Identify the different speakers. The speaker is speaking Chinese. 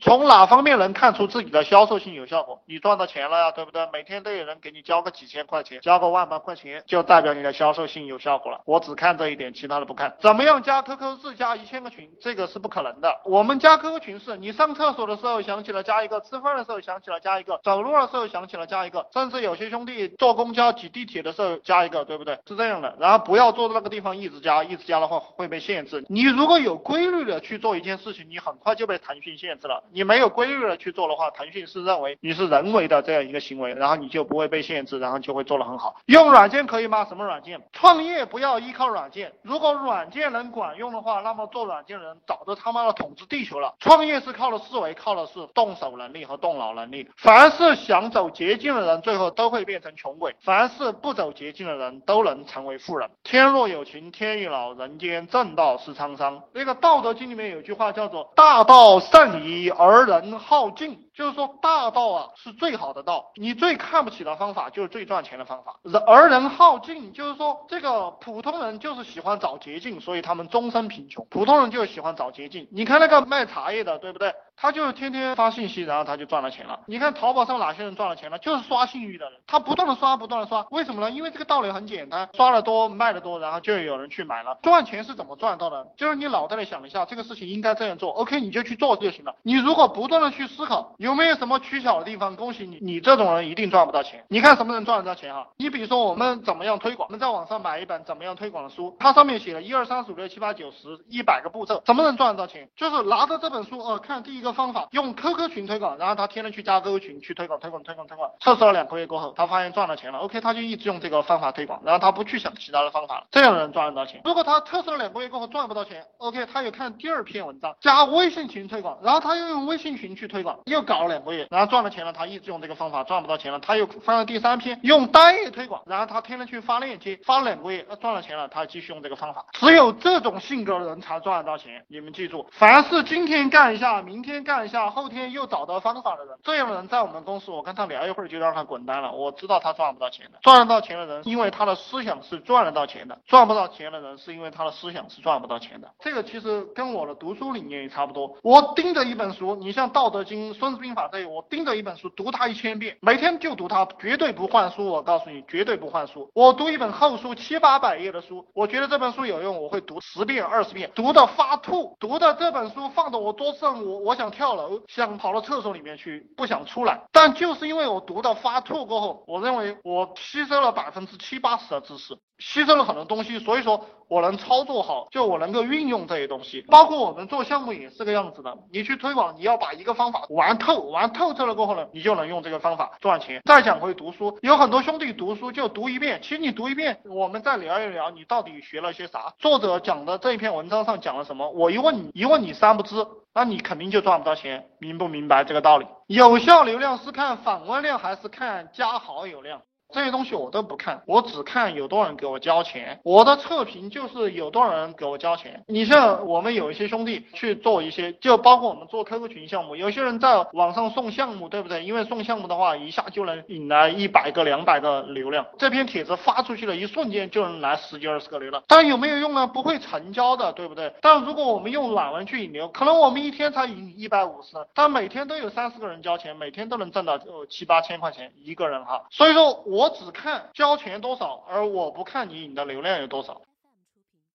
Speaker 1: 从哪方面能看出自己的销售性有效果？你赚到钱了呀，对不对？每天都有人给你交个几千块钱，交个万把块钱，就代表你的销售性有效果了。我只看这一点，其他的不看。怎么样加 QQ 自加一千个群？这个是不可能的。我们加 QQ 群是，你上厕所的时候想起了加一个，吃饭的时候想起了加一个，走路的时候想起了加一个，甚至有些兄弟坐公交挤地铁的时候加一个，对不对？是这样的。然后不要坐在那个地方一直加，一直加的话会被限制。你如果有规律的去做一件事情，你很快就被腾讯限制了。你没有规律的去做的话，腾讯是认为你是人为的这样一个行为，然后你就不会被限制，然后就会做得很好。用软件可以吗？什么软件？创业不要依靠软件，如果软件能管用的话，那么做软件的人早就他妈的统治地球了。创业是靠的思维，靠的是动手能力和动脑能力。凡是想走捷径的人，最后都会变成穷鬼；凡是不走捷径的人，都能成为富人。天若有情天亦老，人间正道是沧桑。那个《道德经》里面有句话叫做“大道甚夷而人好静”。就是说，大道啊是最好的道，你最看不起的方法就是最赚钱的方法。人而人好径，就是说这个普通人就是喜欢找捷径，所以他们终身贫穷。普通人就喜欢找捷径。你看那个卖茶叶的，对不对？他就天天发信息，然后他就赚了钱了。你看淘宝上哪些人赚了钱了？就是刷信誉的人，他不断的刷，不断的刷。为什么呢？因为这个道理很简单，刷的多，卖的多，然后就有人去买了。赚钱是怎么赚到的？就是你脑袋里想一下，这个事情应该这样做，OK，你就去做就行了。你如果不断的去思考，有没有什么取巧的地方？恭喜你，你这种人一定赚不到钱。你看什么人赚得到钱啊？你比如说我们怎么样推广？我们在网上买一本怎么样推广的书，它上面写了一二三四五六七八九十一百个步骤，怎么能赚得到钱？就是拿着这本书，哦，看第一个方法，用。QQ 群推广，然后他天天去加 QQ 群去推广推广推广推广，测试了两个月过后，他发现赚了钱了。OK，他就一直用这个方法推广，然后他不去想其他的方法了。这样的人赚得到钱。如果他测试了两个月过后赚不到钱，OK，他又看第二篇文章，加微信群推广，然后他又用微信群去推广，又搞了两个月，然后赚了钱了，他一直用这个方法赚不到钱了，他又翻了第三篇，用单页推广，然后他天天去发链接，发了两个月赚了钱了，他继续用这个方法。只有这种性格的人才赚得到钱。你们记住，凡是今天干一下，明天干一下，后天又找到方。法的人，这样的人在我们公司，我跟他聊一会儿就让他滚蛋了。我知道他赚不到钱的，赚得到钱的人，因为他的思想是赚得到钱的；赚不到钱的人，是因为他的思想是赚不到钱的。这个其实跟我的读书理念也差不多。我盯着一本书，你像《道德经》《孙子兵法》这，我盯着一本书读它一千遍，每天就读它，绝对不换书。我告诉你，绝对不换书。我读一本厚书七八百页的书，我觉得这本书有用，我会读十遍二十遍，读的发吐，读的这本书放的我桌子上，我我想跳楼，想跑到厕所里面。去不想出来，但就是因为我读到发吐过后，我认为我吸收了百分之七八十的知识，吸收了很多东西，所以说我能操作好，就我能够运用这些东西。包括我们做项目也是个样子的，你去推广，你要把一个方法玩透，透玩透彻了过后呢，你就能用这个方法赚钱。再讲回读书，有很多兄弟读书就读一遍，其实你读一遍，我们再聊一聊，你到底学了些啥？作者讲的这一篇文章上讲了什么？我一问你，一问你三不知。那你肯定就赚不到钱，明不明白这个道理？有效流量是看访问量还是看加好友量？这些东西我都不看，我只看有多少人给我交钱。我的测评就是有多少人给我交钱。你像我们有一些兄弟去做一些，就包括我们做 QQ 群项目，有些人在网上送项目，对不对？因为送项目的话，一下就能引来一百个、两百个流量。这篇帖子发出去了一瞬间就能来十几二十个流量，但有没有用呢？不会成交的，对不对？但如果我们用软文去引流，可能我们一天才引一百五十，但每天都有三四个人交钱，每天都能挣到呃七八千块钱一个人哈。所以说我。我只看交钱多少，而我不看你你的流量有多少。